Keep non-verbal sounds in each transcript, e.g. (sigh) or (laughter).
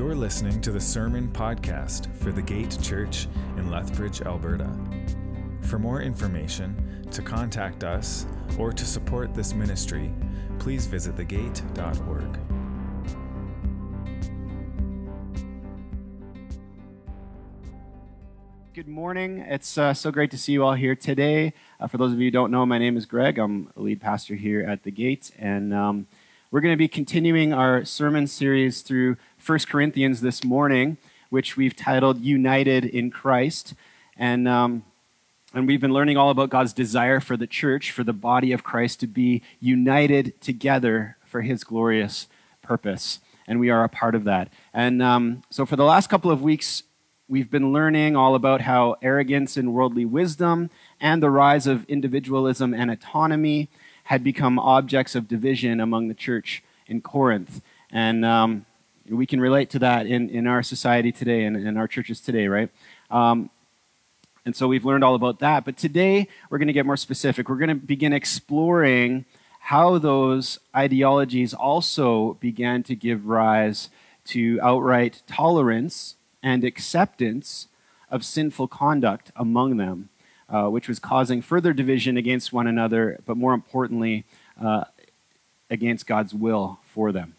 You're listening to the Sermon Podcast for the Gate Church in Lethbridge, Alberta. For more information, to contact us, or to support this ministry, please visit thegate.org. Good morning. It's uh, so great to see you all here today. Uh, for those of you who don't know, my name is Greg. I'm a lead pastor here at the Gate, and um, we're going to be continuing our sermon series through 1 Corinthians this morning, which we've titled United in Christ. And, um, and we've been learning all about God's desire for the church, for the body of Christ to be united together for his glorious purpose. And we are a part of that. And um, so for the last couple of weeks, We've been learning all about how arrogance and worldly wisdom and the rise of individualism and autonomy had become objects of division among the church in Corinth. And um, we can relate to that in, in our society today and in our churches today, right? Um, and so we've learned all about that. But today we're going to get more specific. We're going to begin exploring how those ideologies also began to give rise to outright tolerance and acceptance of sinful conduct among them, uh, which was causing further division against one another, but more importantly, uh, against God's will for them.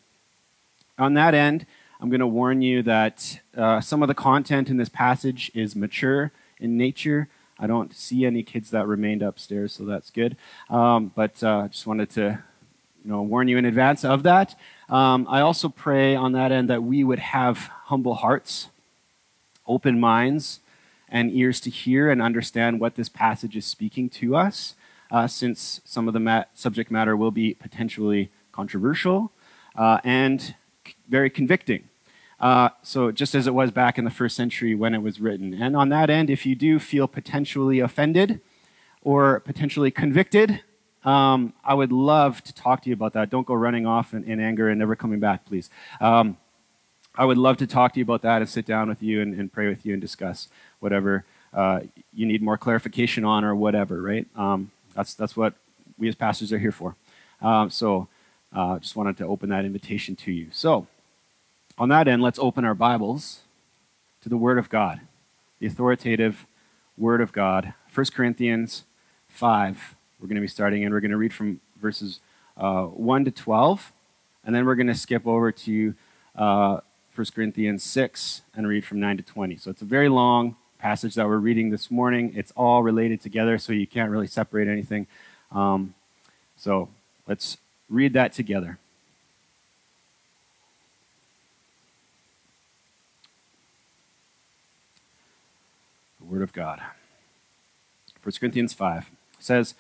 On that end, I'm going to warn you that uh, some of the content in this passage is mature in nature. I don't see any kids that remained upstairs, so that's good. Um, but I uh, just wanted to you know, warn you in advance of that. Um, I also pray on that end that we would have humble hearts open minds and ears to hear and understand what this passage is speaking to us, uh, since some of the mat- subject matter will be potentially controversial uh, and c- very convicting. Uh, so, just as it was back in the first century when it was written. And on that end, if you do feel potentially offended or potentially convicted, um, I would love to talk to you about that. Don't go running off in, in anger and never coming back, please. Um, I would love to talk to you about that and sit down with you and, and pray with you and discuss whatever uh, you need more clarification on or whatever, right? Um, that's, that's what we as pastors are here for. Um, so uh, just wanted to open that invitation to you. So, on that end, let's open our Bibles to the Word of God, the authoritative Word of God. 1 Corinthians 5, we're going to be starting, and we're going to read from verses uh, 1 to 12, and then we're going to skip over to uh, 1 Corinthians 6 and read from 9 to 20. So it's a very long passage that we're reading this morning. It's all related together, so you can't really separate anything. Um, so let's read that together. The Word of God. 1 Corinthians 5 says,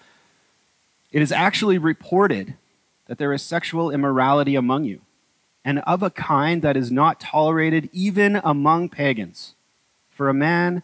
It is actually reported that there is sexual immorality among you and of a kind that is not tolerated even among pagans. For a man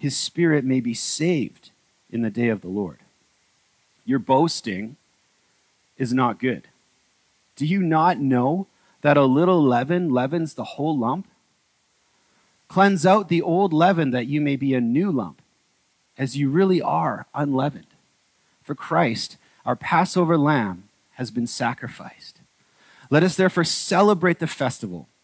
his spirit may be saved in the day of the Lord. Your boasting is not good. Do you not know that a little leaven leavens the whole lump? Cleanse out the old leaven that you may be a new lump, as you really are unleavened. For Christ, our Passover lamb, has been sacrificed. Let us therefore celebrate the festival,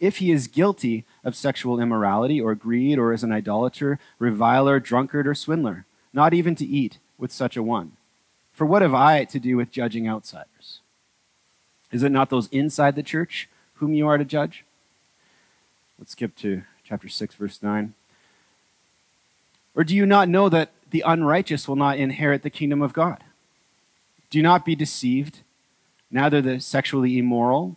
if he is guilty of sexual immorality or greed or is an idolater, reviler, drunkard, or swindler, not even to eat with such a one. For what have I to do with judging outsiders? Is it not those inside the church whom you are to judge? Let's skip to chapter 6, verse 9. Or do you not know that the unrighteous will not inherit the kingdom of God? Do not be deceived. Neither the sexually immoral,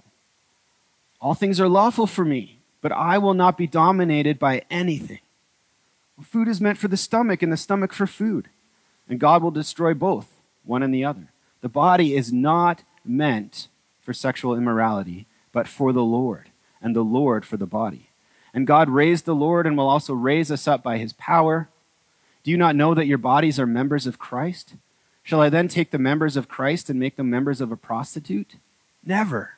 All things are lawful for me, but I will not be dominated by anything. Food is meant for the stomach, and the stomach for food. And God will destroy both, one and the other. The body is not meant for sexual immorality, but for the Lord, and the Lord for the body. And God raised the Lord and will also raise us up by his power. Do you not know that your bodies are members of Christ? Shall I then take the members of Christ and make them members of a prostitute? Never.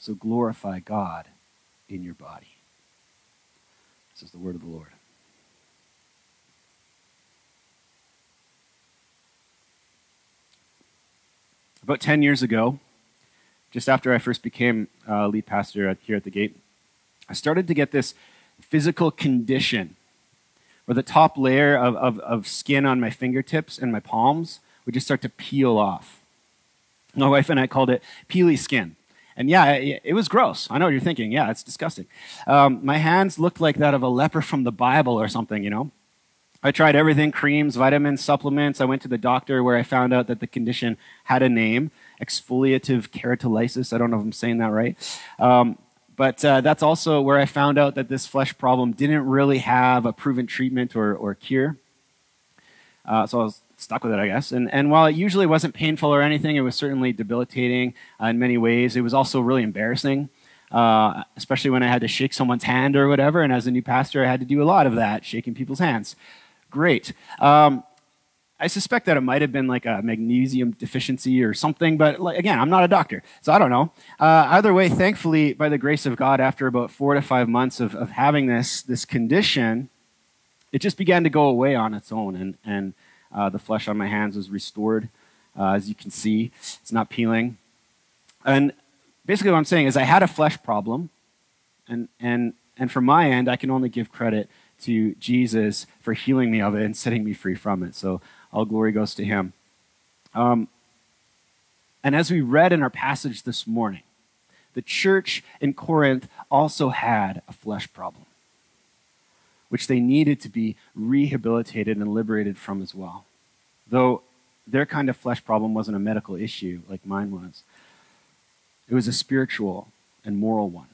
So glorify God in your body. This is the word of the Lord. About 10 years ago, just after I first became uh, lead pastor at, here at the gate, I started to get this physical condition where the top layer of, of, of skin on my fingertips and my palms would just start to peel off. My wife and I called it peely skin. And yeah, it, was gross. I know what you're thinking. Yeah, it's disgusting. Um, my hands looked like that of a leper from the Bible or something, you know? I tried everything creams, vitamins, supplements. I went to the doctor where I found out that the condition had a name exfoliative keratolysis. I don't know if I'm saying that right. Um, but uh, that's also where I found out that this flesh problem didn't really have a proven treatment or, or cure. Uh, so I was stuck with it, I guess. And, and while it usually wasn't painful or anything, it was certainly debilitating uh, in many ways. It was also really embarrassing, uh, especially when I had to shake someone's hand or whatever. And as a new pastor, I had to do a lot of that, shaking people's hands. Great. Um, I suspect that it might have been like a magnesium deficiency or something, but like, again, I'm not a doctor, so I don't know. Uh, either way, thankfully, by the grace of God, after about four to five months of, of having this, this condition, it just began to go away on its own, and, and uh, the flesh on my hands was restored. Uh, as you can see, it's not peeling. And basically, what I'm saying is, I had a flesh problem, and, and, and from my end, I can only give credit to Jesus for healing me of it and setting me free from it. So all glory goes to him. Um, and as we read in our passage this morning, the church in Corinth also had a flesh problem, which they needed to be rehabilitated and liberated from as well. Though their kind of flesh problem wasn't a medical issue like mine was, it was a spiritual and moral one.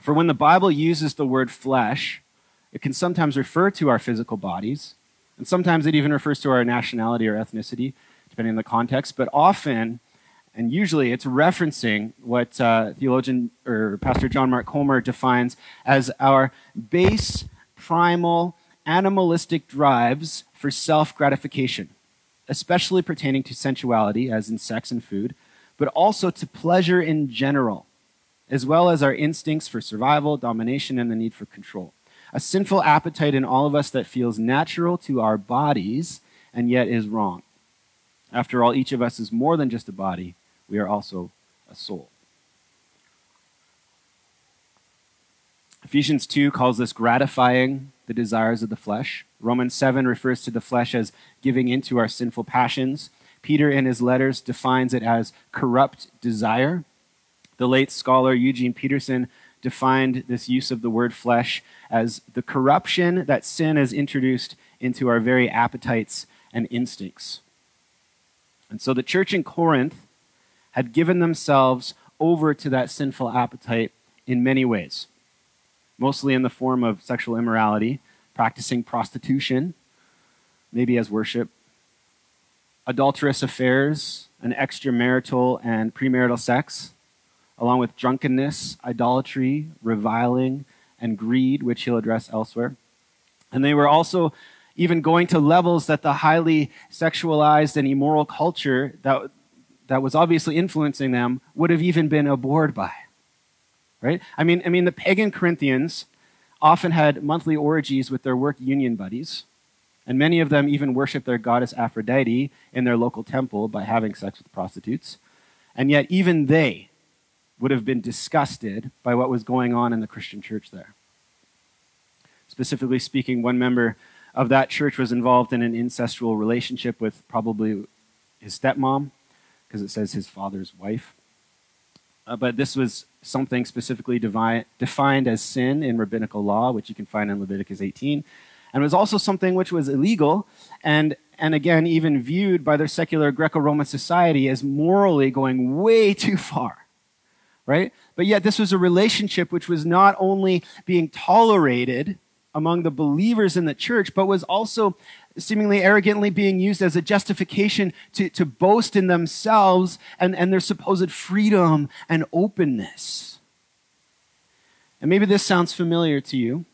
For when the Bible uses the word flesh, it can sometimes refer to our physical bodies, and sometimes it even refers to our nationality or ethnicity, depending on the context, but often and usually it's referencing what uh, theologian or Pastor John Mark Comer defines as our base, primal, animalistic drives for self gratification, especially pertaining to sensuality, as in sex and food, but also to pleasure in general, as well as our instincts for survival, domination, and the need for control a sinful appetite in all of us that feels natural to our bodies and yet is wrong. After all, each of us is more than just a body, we are also a soul. Ephesians 2 calls this gratifying the desires of the flesh. Romans 7 refers to the flesh as giving into our sinful passions. Peter, in his letters, defines it as corrupt desire. The late scholar Eugene Peterson defined this use of the word flesh as the corruption that sin has introduced into our very appetites and instincts. And so the church in Corinth had given themselves over to that sinful appetite in many ways, mostly in the form of sexual immorality, practicing prostitution, maybe as worship, adulterous affairs, and extramarital and premarital sex, along with drunkenness, idolatry, reviling, and greed, which he'll address elsewhere. And they were also even going to levels that the highly sexualized and immoral culture that, that was obviously influencing them would have even been abhorred by. Right? I mean, I mean, the pagan Corinthians often had monthly orgies with their work union buddies, and many of them even worshiped their goddess Aphrodite in their local temple by having sex with prostitutes. And yet, even they would have been disgusted by what was going on in the Christian church there. Specifically speaking, one member of that church was involved in an incestual relationship with probably his stepmom, because it says his father's wife. Uh, but this was something specifically defined as sin in rabbinical law, which you can find in Leviticus 18. And was also something which was illegal and, and again, even viewed by their secular Greco Roman society as morally going way (laughs) too far right? But yet, this was a relationship which was not only being tolerated among the believers in the church, but was also seemingly arrogantly being used as a justification to, to boast in themselves and, and their supposed freedom and openness. And maybe this sounds familiar to you.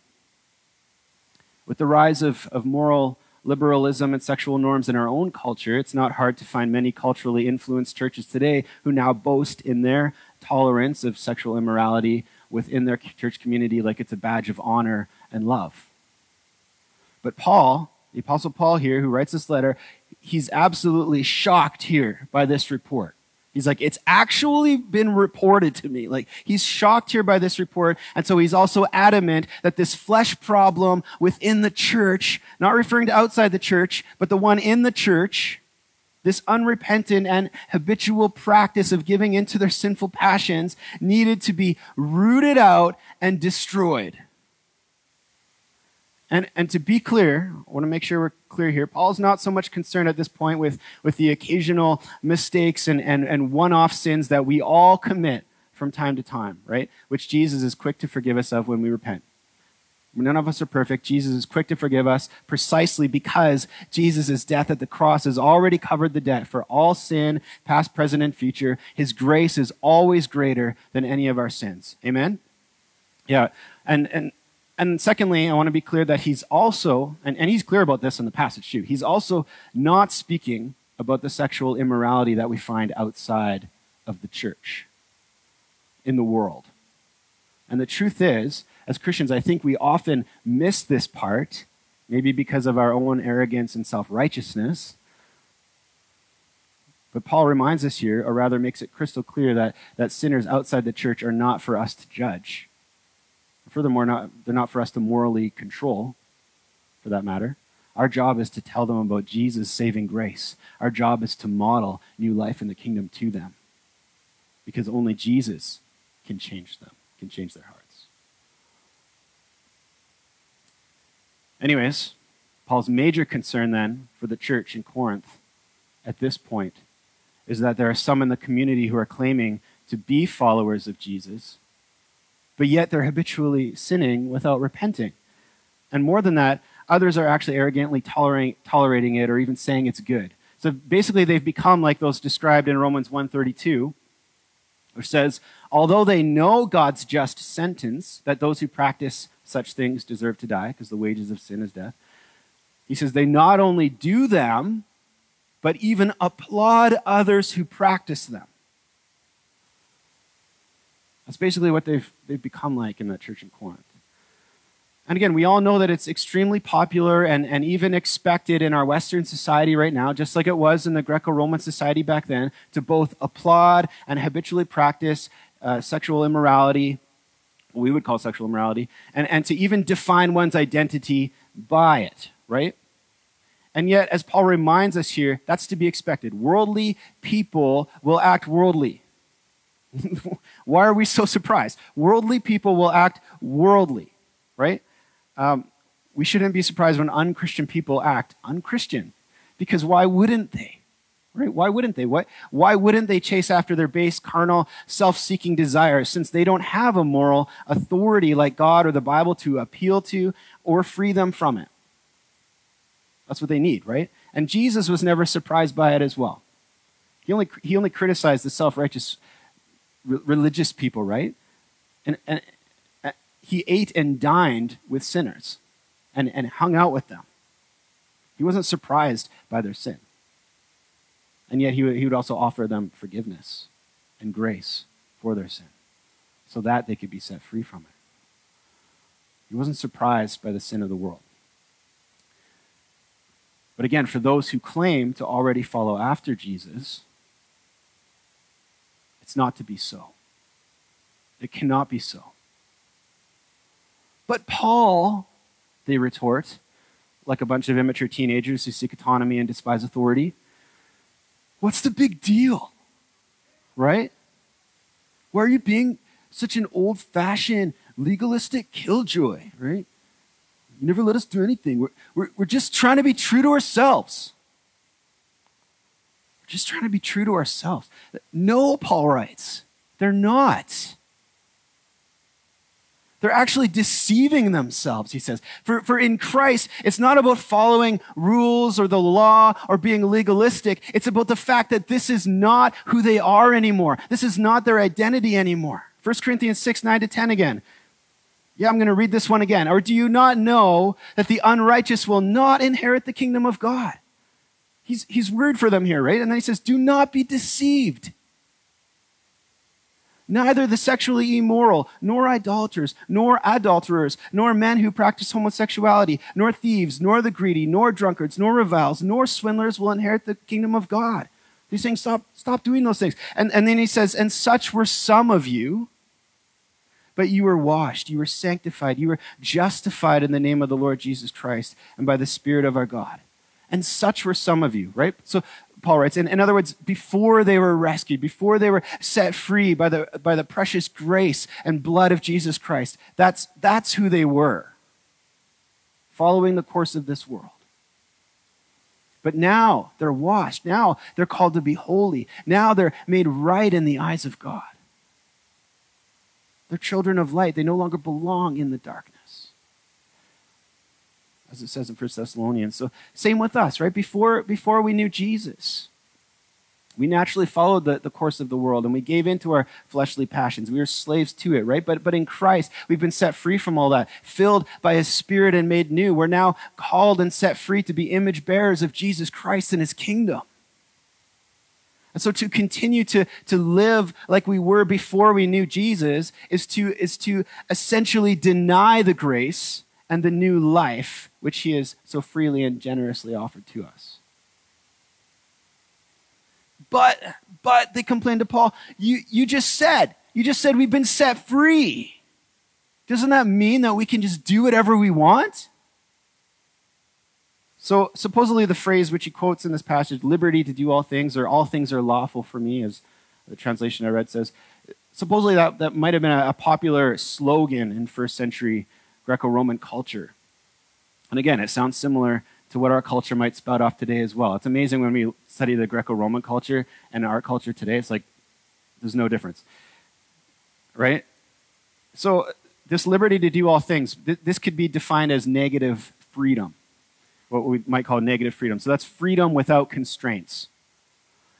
With the rise of, of moral liberalism and sexual norms in our own culture, it's not hard to find many culturally influenced churches today who now boast in their tolerance of sexual immorality within their church community like it's a badge of honor and love. But Paul, the Apostle Paul here, who writes this letter, he's absolutely shocked here by this report. He's like, it's actually been reported to me. Like, he's shocked here by this report. And so he's also adamant that this flesh problem within the church, not referring to outside the church, but the one in the church, this unrepentant and habitual practice of giving into their sinful passions needed to be rooted out and destroyed. And, and to be clear, I want to make sure we're clear here. Paul's not so much concerned at this point with, with the occasional mistakes and, and, and one off sins that we all commit from time to time, right? Which Jesus is quick to forgive us of when we repent. None of us are perfect. Jesus is quick to forgive us precisely because Jesus' death at the cross has already covered the debt for all sin, past, present, and future. His grace is always greater than any of our sins. Amen? Yeah. And, and, and secondly, I want to be clear that he's also, and, and he's clear about this in the passage too, he's also not speaking about the sexual immorality that we find outside of the church, in the world. And the truth is, as Christians, I think we often miss this part, maybe because of our own arrogance and self righteousness. But Paul reminds us here, or rather makes it crystal clear, that, that sinners outside the church are not for us to judge. Furthermore, not, they're not for us to morally control, for that matter. Our job is to tell them about Jesus' saving grace. Our job is to model new life in the kingdom to them. Because only Jesus can change them, can change their hearts. Anyways, Paul's major concern then for the church in Corinth at this point is that there are some in the community who are claiming to be followers of Jesus, but yet they're habitually sinning without repenting. And more than that, others are actually arrogantly tolerating, it or even saying it's good. So basically, they've become like those described in Romans 132, which says, although they know God's just sentence, that those who practice such things deserve to die, because the wages of sin is death. He says they not only do them, but even applaud others who practice them. That's basically what they've, they've become like in that church in Corinth. And again, we all know that it's extremely popular and, and even expected in our Western society right now, just like it was in the Greco Roman society back then, to both applaud and habitually practice uh, sexual immorality what we would call sexual immorality, and, and to even define one's identity by it, right? And yet, as Paul reminds us here, that's to be expected. Worldly people will act worldly. (laughs) Why are we so surprised? Worldly people will act worldly, right? Um, we shouldn't be surprised when unchristian people act unchristian, because why wouldn't they? Right? Why wouldn't they? Why, why wouldn't they chase after their base, carnal, self seeking desires since they don't have a moral authority like God or the Bible to appeal to or free them from it? That's what they need, right? And Jesus was never surprised by it as well. He only, he only criticized the self righteous re- religious people, right? And, and, and he ate and dined with sinners and, and hung out with them. He wasn't surprised by their sin. And yet he he would also offer them forgiveness and grace for their sin so that they could be set free from it. He wasn't surprised by the sin of the world. But again, for those who claim to already follow after Jesus, it's not to be so. It cannot be so. But Paul, they retort, like a bunch of immature teenagers who seek autonomy and despise authority, what's the big deal? Right? Why are you being such an old fashioned, legalistic killjoy, right? You never let us do anything. We're, we're, we're just trying to be true to ourselves. Just trying to be true to ourselves. No, Paul writes, they're not. They're actually deceiving themselves, he says. For, for in Christ, it's not about following rules or the law or being legalistic. It's about the fact that this is not who they are anymore. This is not their identity anymore. 1 Corinthians 6, 9 to 10 again. Yeah, I'm going to read this one again. Or do you not know that the unrighteous will not inherit the kingdom of God? He's, he's word for them here, right? And then he says, Do not be deceived. Neither the sexually immoral, nor idolaters, nor adulterers, nor men who practice homosexuality, nor thieves, nor the greedy, nor drunkards, nor reviles, nor swindlers will inherit the kingdom of God. He's saying, stop, stop doing those things. And, and then he says, And such were some of you but you were washed, you were sanctified, you were justified in the name of the Lord Jesus Christ and by the Spirit of our God. And such were some of you, right? So Paul writes, in, in other words, before they were rescued, before they were set free by the, by the precious grace and blood of Jesus Christ, that's, that's who they were, following the course of this world. But now they're washed. Now they're called to be holy. Now they're made right in the eyes of God. They're children of light. They no longer belong in the darkness. As it says in 1 Thessalonians. So same with us, right? Before, before we knew Jesus, we naturally followed the, the course of the world and we gave into our fleshly passions. We were slaves to it, right? But, but in Christ, we've been set free from all that, filled by his spirit and made new. We're now called and set free to be image bearers of Jesus Christ and his kingdom. And so to continue to, to live like we were before we knew Jesus is to, is to essentially deny the grace and the new life which he has so freely and generously offered to us. But, but they complained to Paul, you, you just said, you just said we've been set free. Doesn't that mean that we can just do whatever we want? So, supposedly, the phrase which he quotes in this passage, liberty to do all things, or all things are lawful for me, as the translation I read says, supposedly that, that might have been a, a popular slogan in first century Greco Roman culture. And again, it sounds similar to what our culture might spout off today as well. It's amazing when we study the Greco Roman culture and our culture today, it's like there's no difference. Right? So, this liberty to do all things, th- this could be defined as negative freedom what we might call negative freedom. So that's freedom without constraints.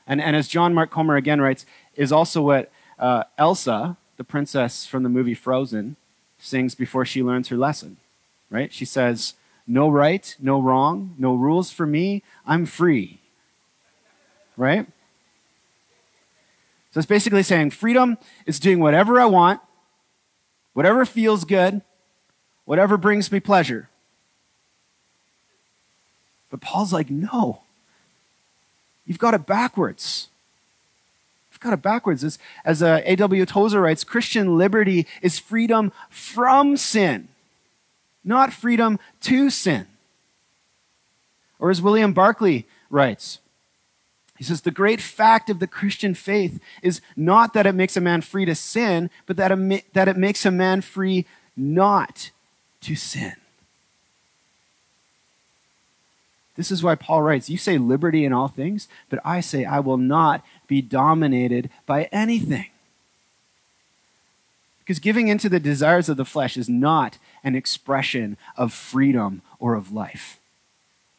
And, and as John Mark Comer again writes, is also what uh, Elsa, the princess from the movie Frozen, sings before she learns her lesson, right? She says, No right, no wrong, no rules for me, I'm free, right? So it's basically saying freedom is doing whatever I want, whatever feels good, whatever brings me pleasure. But Paul's like, no. You've got it backwards. Got it backwards. As, uh, A.W. Tozer writes, Christian liberty is freedom from sin, not freedom to sin. Or as William Barclay writes, he says, The great fact of the Christian faith is not that it makes a man free to sin, but that it makes a man free not to sin. This is why Paul writes, You say liberty in all things, but I say I will not be dominated by anything. Because giving into the desires of the flesh is not an expression of freedom or of life.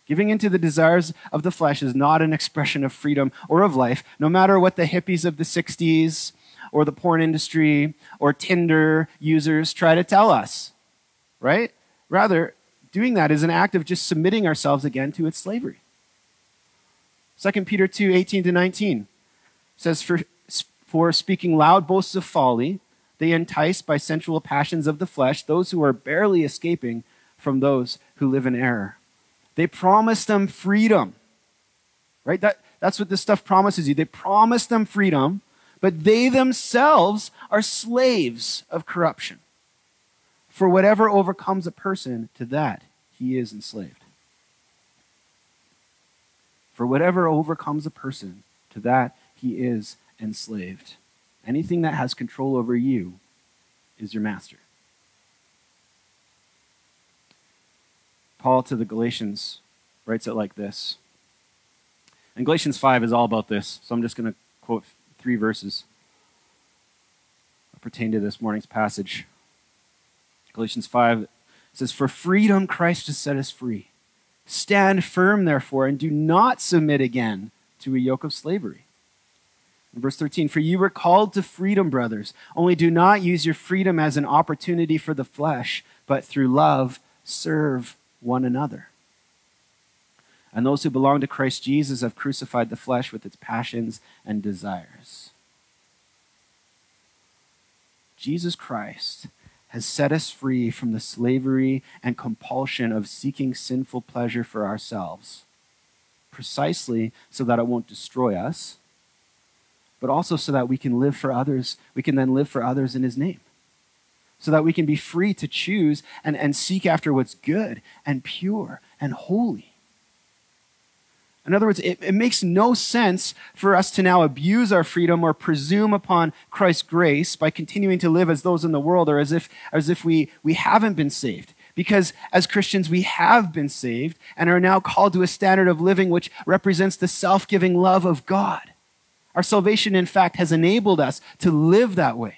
Giving into the desires of the flesh is not an expression of freedom or of life, no matter what the hippies of the 60s or the porn industry or Tinder users try to tell us, right? Rather, doing that is an act of just submitting ourselves again to its slavery. 2 Peter 2 18 to 19 says, For, for speaking loud boasts of folly, they entice by sensual passions of the flesh those who are barely escaping from those who live in error. They promise them freedom. Right? That, that's what this stuff promises you. They promise them freedom, but they themselves are slaves of corruption. For whatever overcomes a person, to that he is enslaved. For whatever overcomes a person, to that he is enslaved. Anything that has control over you is your master. Paul to the Galatians writes it like this. And Galatians 5 is all about this, so I'm just going to quote three verses that pertain to this morning's passage. Galatians 5 says, For freedom Christ has set us free. Stand firm, therefore, and do not submit again to a yoke of slavery. In verse 13, for you were called to freedom, brothers. Only do not use your freedom as an opportunity for the flesh, but through love serve one another. And those who belong to Christ Jesus have crucified the flesh with its passions and desires. Jesus Christ has set us free from the slavery and compulsion of seeking sinful pleasure for ourselves, precisely so that it won't destroy us but also so that we can live for others. We can then live for others in his name. So that we can be free to choose and, and seek after what's good and pure and holy. In other words, it, it makes no sense for us to now abuse our freedom or presume upon Christ's grace by continuing to live as those in the world or as if, as if we, we haven't been saved because as Christians, we have been saved and are now called to a standard of living which represents the self giving love of God. Our salvation, in fact, has enabled us to live that way.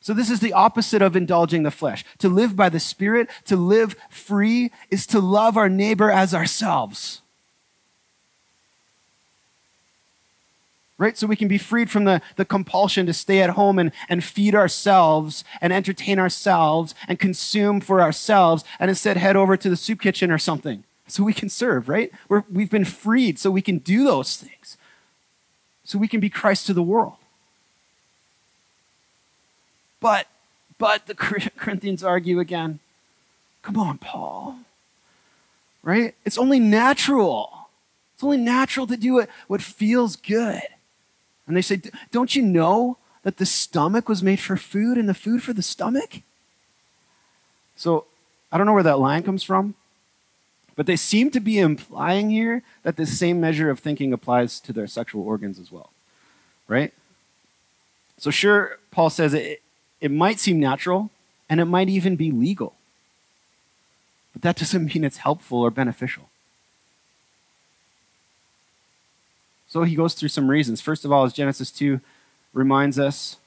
So, this is the opposite of indulging the flesh. To live by the Spirit, to live free, is to love our neighbor as ourselves. Right? So we can be freed from the, the compulsion to stay at home and, and feed ourselves and entertain ourselves and consume for ourselves and instead head over to the soup kitchen or something so we can serve, right? We're, we've been freed so we can do those things so we can be Christ to the world. But, but the (laughs) Corinthians argue again. Come on, Paul. Right? It's only natural. It's only natural to do it what feels good. And they say, Don't you know that the stomach was made for food and the food for the stomach? So I don't know where that line comes from, but they seem to be implying here that the same measure of thinking applies to their sexual organs as well. Right? So, sure, Paul says it, it might seem natural and it might even be legal. But that doesn't (laughs) mean it's helpful or beneficial. So he goes through some reasons. First of all, as Genesis 2 reminds us,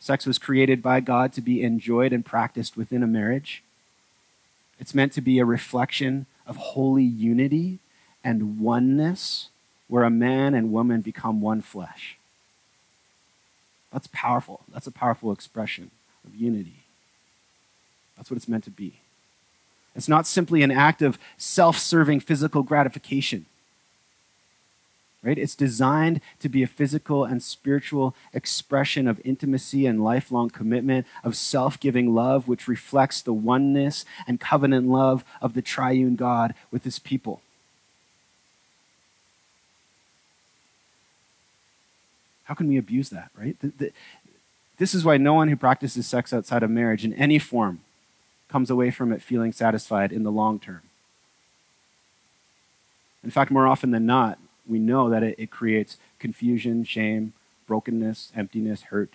sex was created by God to be enjoyed and practiced within a marriage. It's meant to be a reflection of holy unity and oneness, where a man and woman become one flesh. That's powerful. That's a powerful expression of unity. That's what it's meant to be. It's not simply an act of self serving physical gratification right? It's designed to be a physical and spiritual expression of intimacy and lifelong commitment, of self giving love, which reflects the oneness and covenant love of the triune God with his people. How can we abuse that, right? This is why no one who practices sex outside of marriage in any form comes away from it feeling satisfied in the long term. In fact, more often than not, we know that it, it creates confusion, shame, brokenness, emptiness, hurt,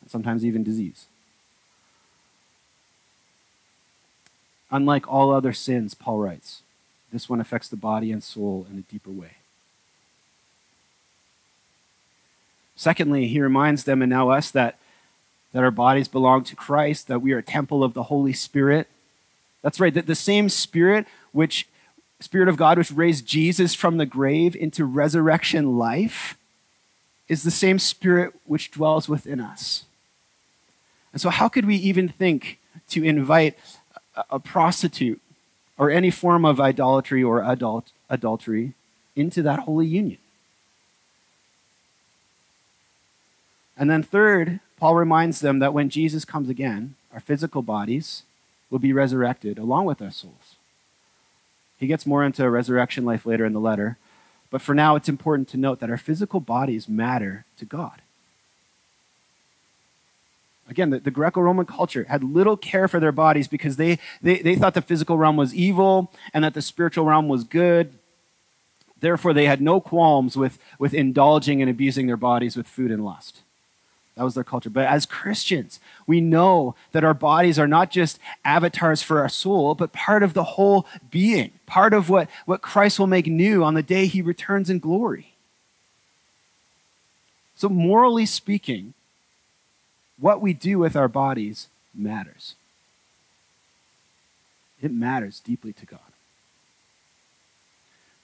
and sometimes even disease. Unlike all other sins, Paul writes, this one affects the body and soul in a deeper way. Secondly, he reminds them and now us that, that our bodies belong to Christ, that we are a temple of the Holy Spirit. That's right, that the same Spirit which Spirit of God which raised Jesus from the grave into resurrection life is the same Spirit which dwells within us. And so, how could we even think to invite a, prostitute or any form of idolatry or adult, adultery into that holy union? And then, third, Paul reminds them that when Jesus comes again, our physical bodies will be resurrected along with our souls. He gets more into resurrection life later in the letter, but for now, it's important to note that our physical bodies matter to God. Again, the, the Greco Roman culture had little care for their bodies because they, they, they thought the physical realm was evil and that the spiritual realm was good. Therefore, they had no qualms with, with indulging and abusing their bodies with food and lust. That was their culture. But as Christians, we know that our bodies are not just avatars for our soul, but part of the whole being, part of what, what Christ will make new on the day he returns in glory. So, morally speaking, what we do with our bodies matters. It matters deeply to God.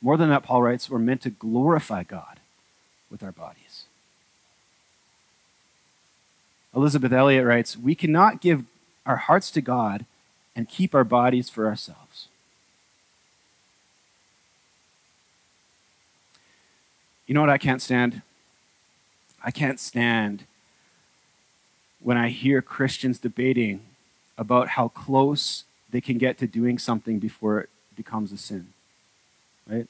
More than that, Paul writes, we're meant to glorify God with our bodies. Elisabeth Elliot writes, We cannot give our hearts to God and keep our bodies for ourselves. You know what I can't stand? I can't stand when I hear Christians debating about how close they can get to doing something before it becomes a sin. Right?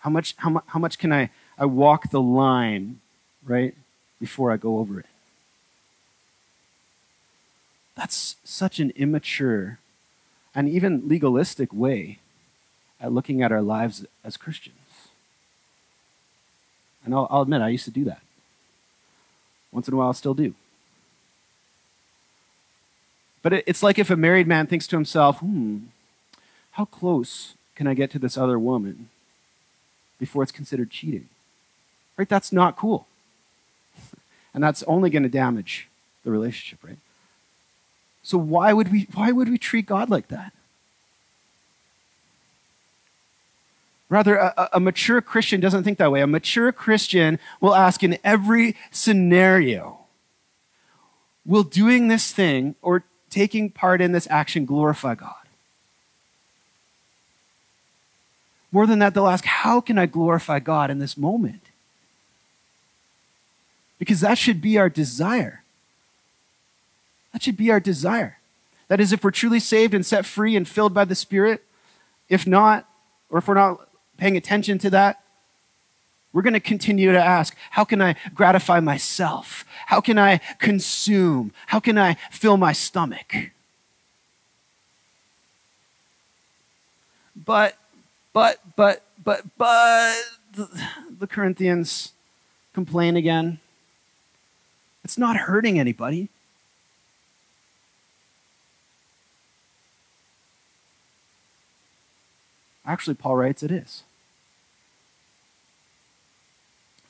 How much, how, mu- how much can I, I walk the line, right, before I go over it? That's such an immature and even legalistic way at looking at our lives as Christians. And I'll, I'll admit, I used to do that. Once in a while, I still do. But it, it's like if a married man thinks to himself, hmm, how close can I get to this other woman before it's considered cheating? Right? That's not cool. (laughs) and that's only going to damage the relationship, right? So why would we why would we treat God like that? Rather, a, a, mature Christian doesn't think that way. A mature Christian will ask in every scenario Will doing this thing or taking part in this action glorify God? More than that, they'll ask, How can I glorify God in this moment? Because that should be our desire. That should be our desire. That is, if we're truly saved and set free and filled by the Spirit, if not, or if we're not paying attention to that, we're going to continue to ask, how can I gratify myself? How can I consume? How can I fill my stomach? But, but, but, but, but, the Corinthians complain again. It's not hurting anybody. Actually, Paul writes it is.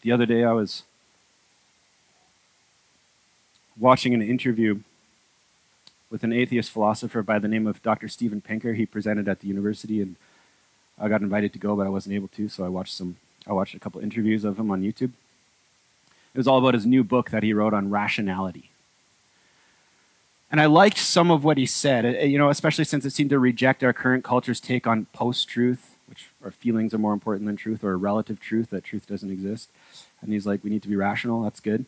The other day I was watching an interview with an atheist philosopher by the name of Dr. Steven Pinker. He presented at the university and I got invited to go, but I wasn't able to, so I watched some I watched a couple interviews of him on YouTube. It was all about his new book that he wrote on rationality. And I liked some of what he said, uh, you know, especially since it seemed to reject our current culture's take on post truth, which our feelings are more important than truth, or relative truth, that truth doesn't exist. And he's like, we need to be rational, that's good.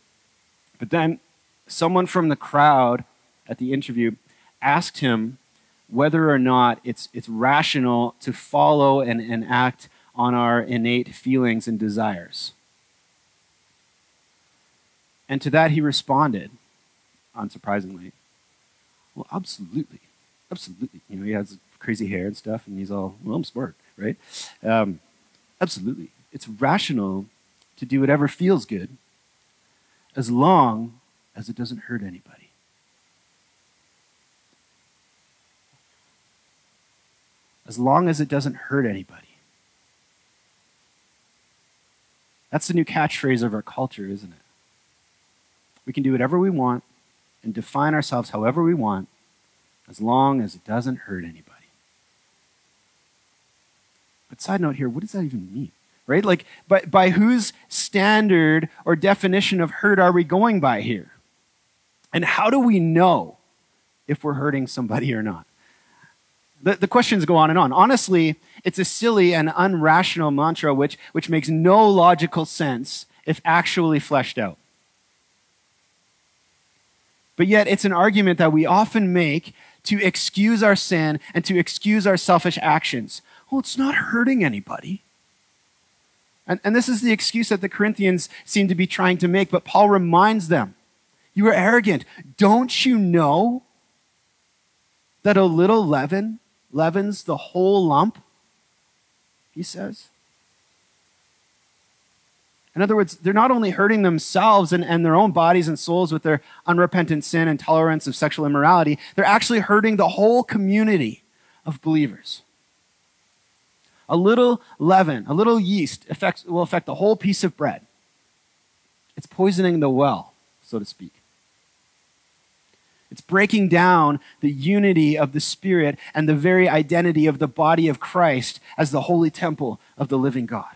But then someone from the crowd at the interview asked him whether or not it's, it's rational to follow and, and act on our innate feelings and desires. And to that he responded, unsurprisingly, well, absolutely. Absolutely. You know, he has crazy hair and stuff, and he's all, well, I'm smart, right? Um, absolutely. It's rational to do whatever feels good as long as it doesn't hurt anybody. as long as it doesn't hurt anybody. That's the new catchphrase of our culture, isn't it? We can do whatever we want and define ourselves however we want as long as it doesn't hurt anybody. But side note here, what does that even mean? Right? Like, by, by whose standard or definition of hurt are we going by here? And how do we know if we're hurting somebody or not? The, the questions go on and on. Honestly, it's a silly and unrational mantra which, which makes no logical sense if actually fleshed out. But yet, it's an argument that we often make to excuse our sin and to excuse our selfish actions. Well, it's not hurting anybody. And, and this is the excuse that the Corinthians seem to be trying to make, but Paul reminds them You are arrogant. Don't you know that a little leaven leavens the whole lump? He says. In other words, they're not only hurting themselves and, and their own bodies and souls with their unrepentant sin and tolerance of sexual immorality, they're actually hurting the whole community of believers. A little leaven, a little yeast affects, will affect the whole piece of bread. It's poisoning the well, so to speak. It's breaking down the unity of the Spirit and the very identity of the body of Christ as the holy temple of the living God.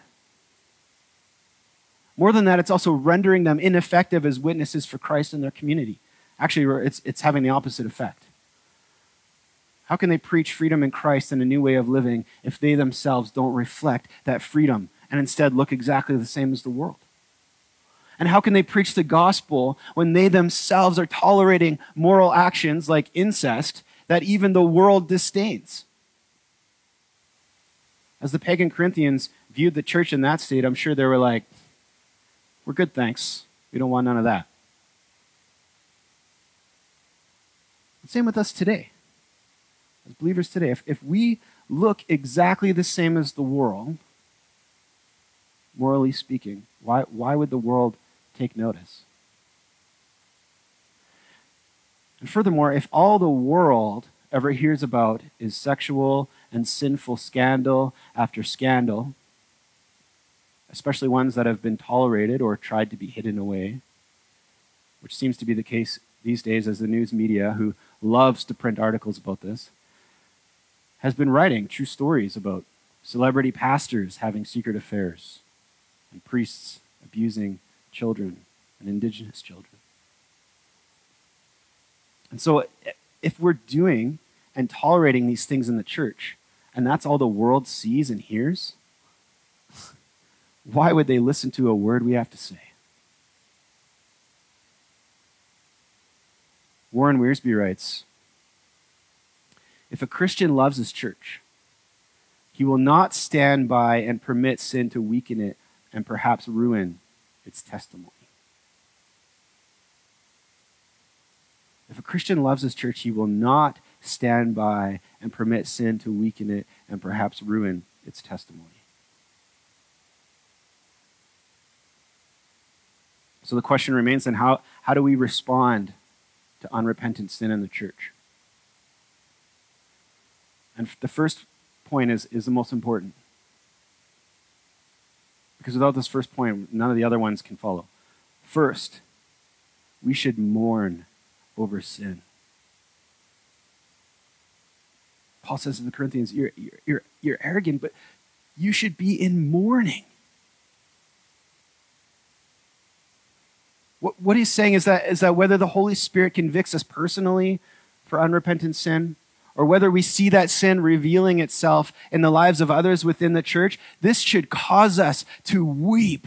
More than that, it's also rendering them ineffective as witnesses for Christ in their community. Actually, it's, it's having the opposite effect. How can they preach freedom in Christ and a new way of living if they themselves don't reflect that freedom and instead look exactly the same as the world? And how can they preach the gospel when they themselves are tolerating moral actions like incest that even the world disdains? As the pagan Corinthians viewed the church in that state, I'm sure they were like, we're good, thanks. We don't want none of that. Same with us today. As believers today, if, if we look exactly the same as the world, morally speaking, why, why would the world take notice? And furthermore, if all the world ever hears about is sexual and sinful scandal after scandal, especially ones that have been tolerated or tried to be hidden away, which seems to be the case these days as the news media, who loves to print articles about this, has been writing true stories about celebrity pastors having secret affairs and priests abusing children and indigenous children. And so, if we're doing and tolerating these things in the church, and that's all the world sees and hears, why would they listen to a word we have to say? Warren Wiersbe writes If a Christian loves his church, he will not stand by and permit sin to weaken it and perhaps ruin its testimony. If a Christian loves his church, he will not stand by and permit sin to weaken it and perhaps ruin its testimony. So the question remains then how, how do we respond to unrepentant sin in the church? And the first point is, is the most important. Because without this first point, none of the other ones can follow. First, we should mourn over sin. Paul says to the Corinthians, you're, you're, you're arrogant, but you should be in mourning. What, what he's saying is that, is that whether the Holy Spirit convicts us personally for unrepentant sin, or whether we see that sin revealing itself in the lives of others within the church, this should cause us to weep.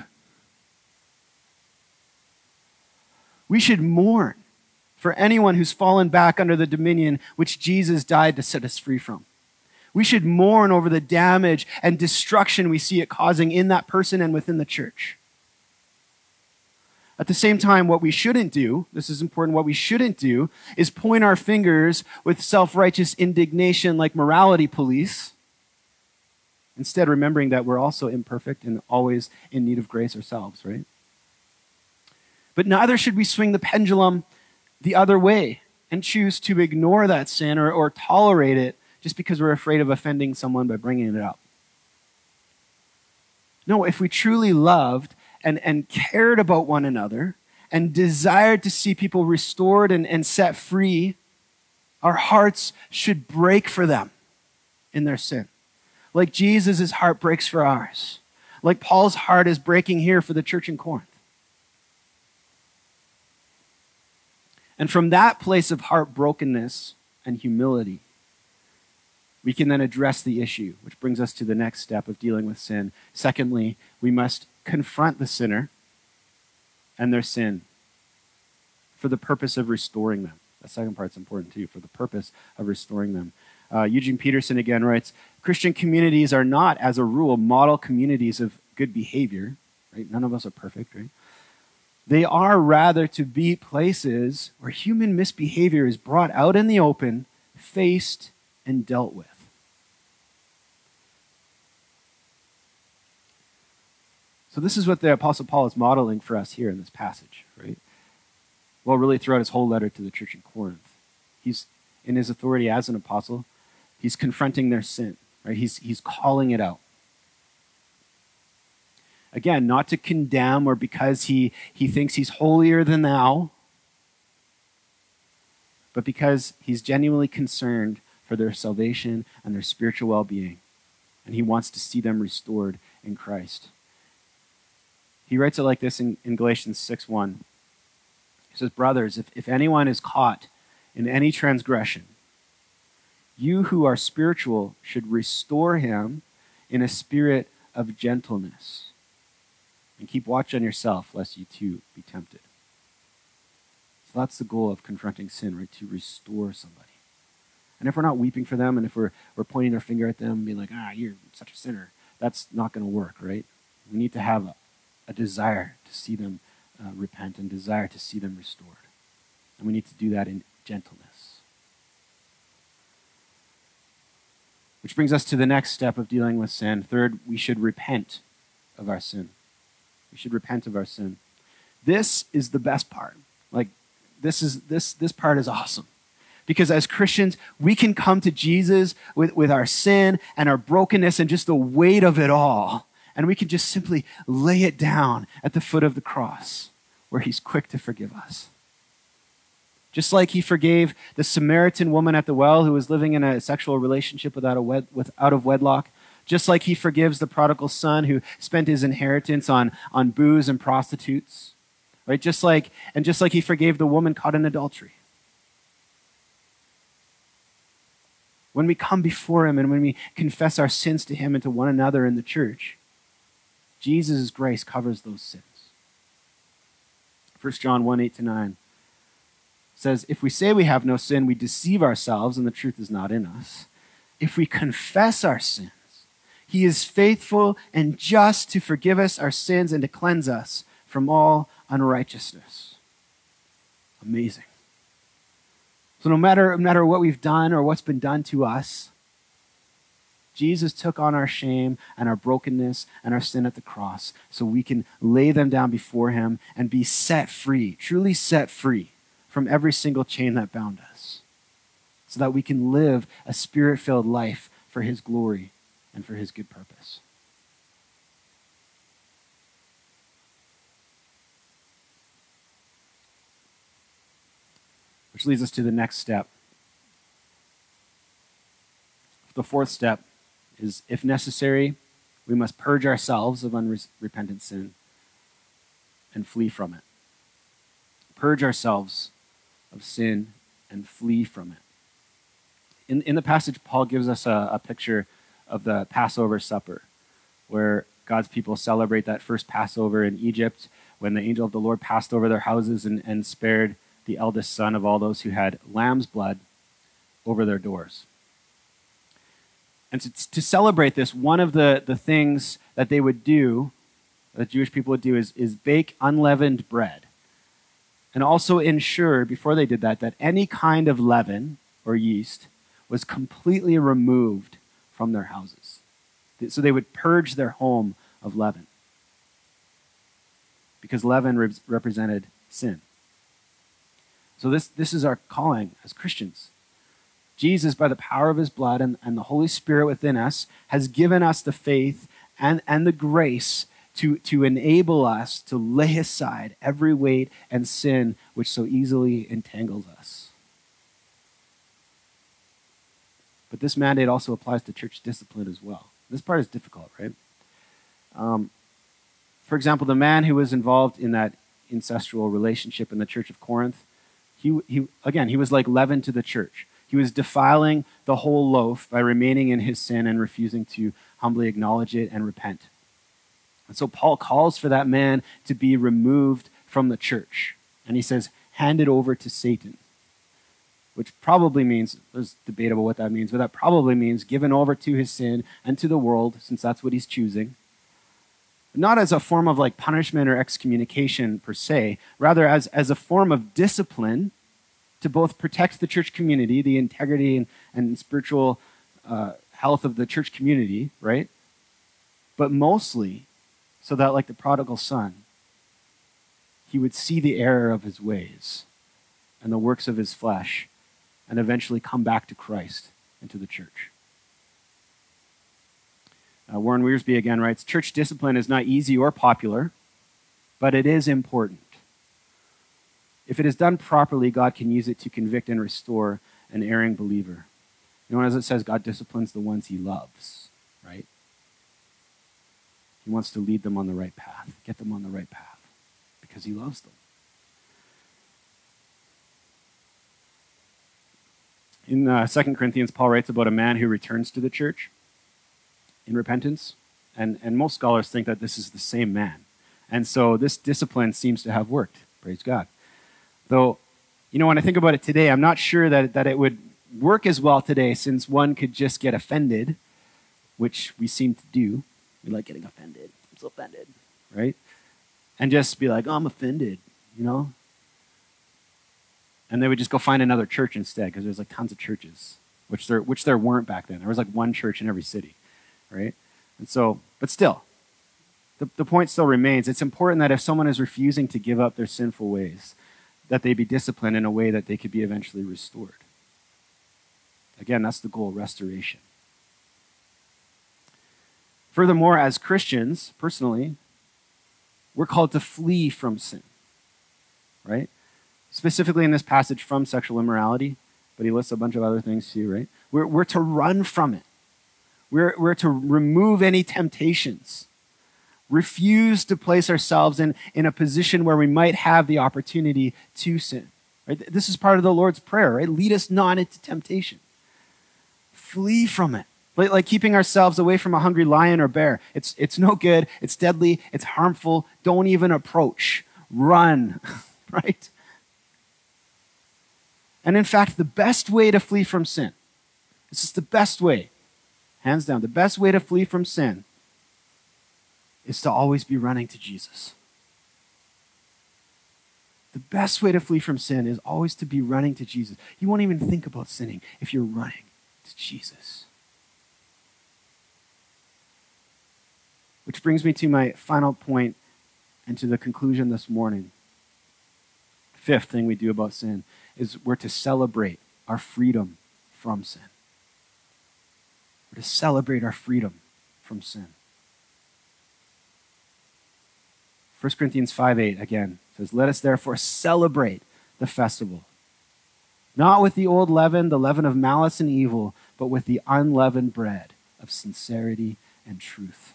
We should mourn for anyone who's fallen back under the dominion which Jesus died to set us free from. We should mourn over the damage and destruction we see it causing in that person and within the church. At the same time, what we shouldn't do, this is important, what we shouldn't do is point our fingers with self righteous indignation like morality police. Instead, remembering that we're also imperfect and always in need of grace ourselves, right? But neither should we swing the pendulum the other way and choose to ignore that sin or, or tolerate it just because we're afraid of offending someone by bringing it up. No, if we truly loved and, and cared about one another and desired to see people restored and, and set free, our hearts should break for them in their sin. Like Jesus' heart breaks for ours. Like Paul's heart is breaking here for the church in Corinth. And from that place of heartbrokenness and humility, we can then address the issue, which brings us to the next step of dealing with sin. Secondly, we must confront the sinner and their sin for the purpose of restoring them. The second part's important too, for the purpose of restoring them. Uh, Eugene Peterson again writes Christian communities are not, as a rule, model communities of good behavior. Right? None of us are perfect, right? They are rather to be places where human misbehavior is brought out in the open, faced, and dealt with. So, this is what the Apostle Paul is modeling for us here in this passage, right? Well, really, throughout his whole letter to the church in Corinth. He's, in his authority as an apostle, he's confronting their sin, right? He's, he's calling it out. Again, not to condemn or because he, he thinks he's holier than thou, but because he's genuinely concerned for their salvation and their spiritual well being. And he wants to see them restored in Christ. He writes it like this in, in Galatians 6 1. He says, Brothers, if, if anyone is caught in any transgression, you who are spiritual should restore him in a spirit of gentleness. And keep watch on yourself, lest you too be tempted. So that's the goal of confronting sin, right? To restore somebody. And if we're not weeping for them and if we're, we're pointing our finger at them and being like, ah, you're such a sinner, that's not going to work, right? We need to have a, a desire to see them uh, repent and desire to see them restored. And we need to do that in gentleness. Which brings us to the next step of dealing with sin. Third, we should repent of our sin. We should repent of our sin. This is the best part. Like this is this this part is awesome. Because as Christians, we can come to Jesus with, with our sin and our brokenness and just the weight of it all. And we can just simply lay it down at the foot of the cross where he's quick to forgive us. Just like he forgave the Samaritan woman at the well who was living in a sexual relationship without, a wed, with, out of wedlock, just like he forgives the prodigal son who spent his inheritance on, on booze and prostitutes, right? Just like, and just like he forgave the woman caught in adultery. When we come before him and when we confess our sins to him and to one another in the church, Jesus' grace covers those sins. 1 John 1 8 to 9 says, If we say we have no sin, we deceive ourselves and the truth is not in us. If we confess our sins, he is faithful and just to forgive us our sins and to cleanse us from all unrighteousness. Amazing. So, no matter, no matter what we've done or what's been done to us, Jesus took on our shame and our brokenness and our sin at the cross so we can lay them down before him and be set free, truly set free from every single chain that bound us, so that we can live a spirit filled life for his glory and for his good purpose. Which leads us to the next step. The fourth step is if necessary, we must purge ourselves of unrepentant sin and flee from it. Purge ourselves of sin and flee from it. In, in the passage, Paul gives us a, a picture of the Passover supper, where God's people celebrate that first Passover in Egypt when the angel of the Lord passed over their houses and, and spared the eldest son of all those who had lamb's blood over their doors. And to, to celebrate this, one of the, the things that they would do, that Jewish people would do, is, is bake unleavened bread. And also ensure, before they did that, that any kind of leaven or yeast was completely removed from their houses. So they would purge their home of leaven. Because leaven re- represented sin. So this, this is our calling as Christians Jesus, by the power of his blood and, and the Holy Spirit within us, has given us the faith and, and the grace to, to enable us to lay aside every weight and sin which so easily entangles us. But this mandate also applies to church discipline as well. This part is difficult, right? Um, for example, the man who was involved in that incestual relationship in the church of Corinth, he, he, again, he was like leaven to the church. He was defiling the whole loaf by remaining in his sin and refusing to humbly acknowledge it and repent. And so Paul calls for that man to be removed from the church. And he says, hand it over to Satan. Which probably means, there's debatable what that means, but that probably means given over to his sin and to the world, since that's what he's choosing not as a form of like punishment or excommunication per se, rather as, as a form of discipline to both protect the church community, the integrity and, and spiritual uh, health of the church community, right? But mostly so that, like the prodigal son, he would see the error of his ways and the works of his flesh and eventually come back to Christ and to the church. Uh, Warren Wiersbe again writes Church discipline is not easy or popular, but it is important. If it is done properly, God can use it to convict and restore an erring believer. You know, as it says, God disciplines the ones he loves, right? He wants to lead them on the right path, get them on the right path, because he loves them. In uh, 2 Corinthians, Paul writes about a man who returns to the church in repentance. And, and most scholars think that this is the same man. And so this discipline seems to have worked. Praise God. Though, you know, when I think about it today, I'm not sure that, that it would work as well today since one could just get offended, which we seem to do. We like getting offended. I'm so offended, right? And just be like, oh, I'm offended, you know? And they would just go find another church instead because there's like tons of churches, which there, which there weren't back then. There was like one church in every city right? And so, but still, the, the point still remains. It's important that if someone is refusing to give up their sinful ways, that they be disciplined in a way that they could be eventually restored. Again, that's the goal restoration. Furthermore, as Christians, personally, we're called to flee from sin, right? Specifically in this passage from sexual immorality, but he lists a bunch of other things too, right? We're, we're to run from it. We're, we're to remove any temptations, refuse to place ourselves in, in a position where we might have the opportunity to sin. Right? This is part of the Lord's Prayer, right? Lead us not into temptation. Flee from it. Like, like keeping ourselves away from a hungry lion or bear. It's, it's no good. It's deadly. It's harmful. Don't even approach. Run, (laughs) right? And in fact, the best way to flee from sin, this is the best way, hands down, the best way to flee from sin is to always be running to Jesus. The best way to flee from sin is always to be running to Jesus. You won't even think about sinning if you're running to Jesus. Which brings me to my final point and to the conclusion this morning. Fifth thing we do about sin is we're to celebrate our freedom from sin. We're to celebrate our freedom from sin. 1 Corinthians 5 8 again says, Let us therefore celebrate the festival, not with the old leaven, the leaven of malice and evil, but with the unleavened bread of sincerity and truth.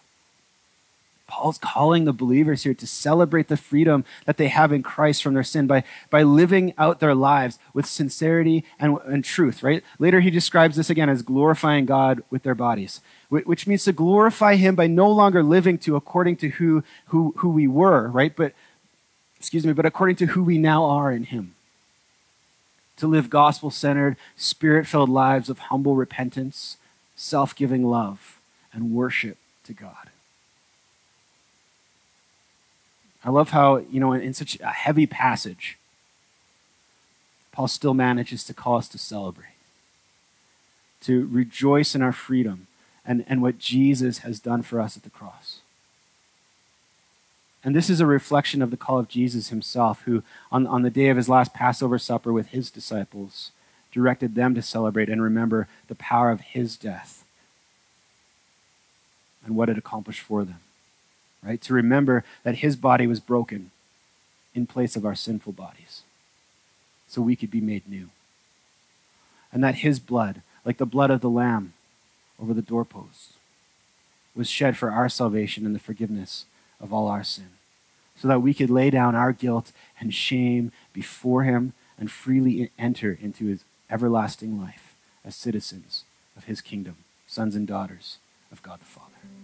Paul's calling the believers here to celebrate the freedom that they have in Christ from their sin by, by living out their lives with sincerity and, and truth, right? Later, he describes this again as glorifying God with their bodies, which means to glorify him by no longer living to according to who, who, who we were, right? But, excuse me, but according to who we now are in him. To live gospel centered, spirit filled lives of humble repentance, self giving love, and worship to God. I love how, you know, in such a heavy passage, Paul still manages to call us to celebrate, to rejoice in our freedom and, and what Jesus has done for us at the cross. And this is a reflection of the call of Jesus himself, who, on, on the day of his last Passover supper with his disciples, directed them to celebrate and remember the power of his death and what it accomplished for them. Right? To remember that his body was broken in place of our sinful bodies so we could be made new. And that his blood, like the blood of the Lamb over the doorposts, was shed for our salvation and the forgiveness of all our sin, so that we could lay down our guilt and shame before him and freely enter into his everlasting life as citizens of his kingdom, sons and daughters of God the Father.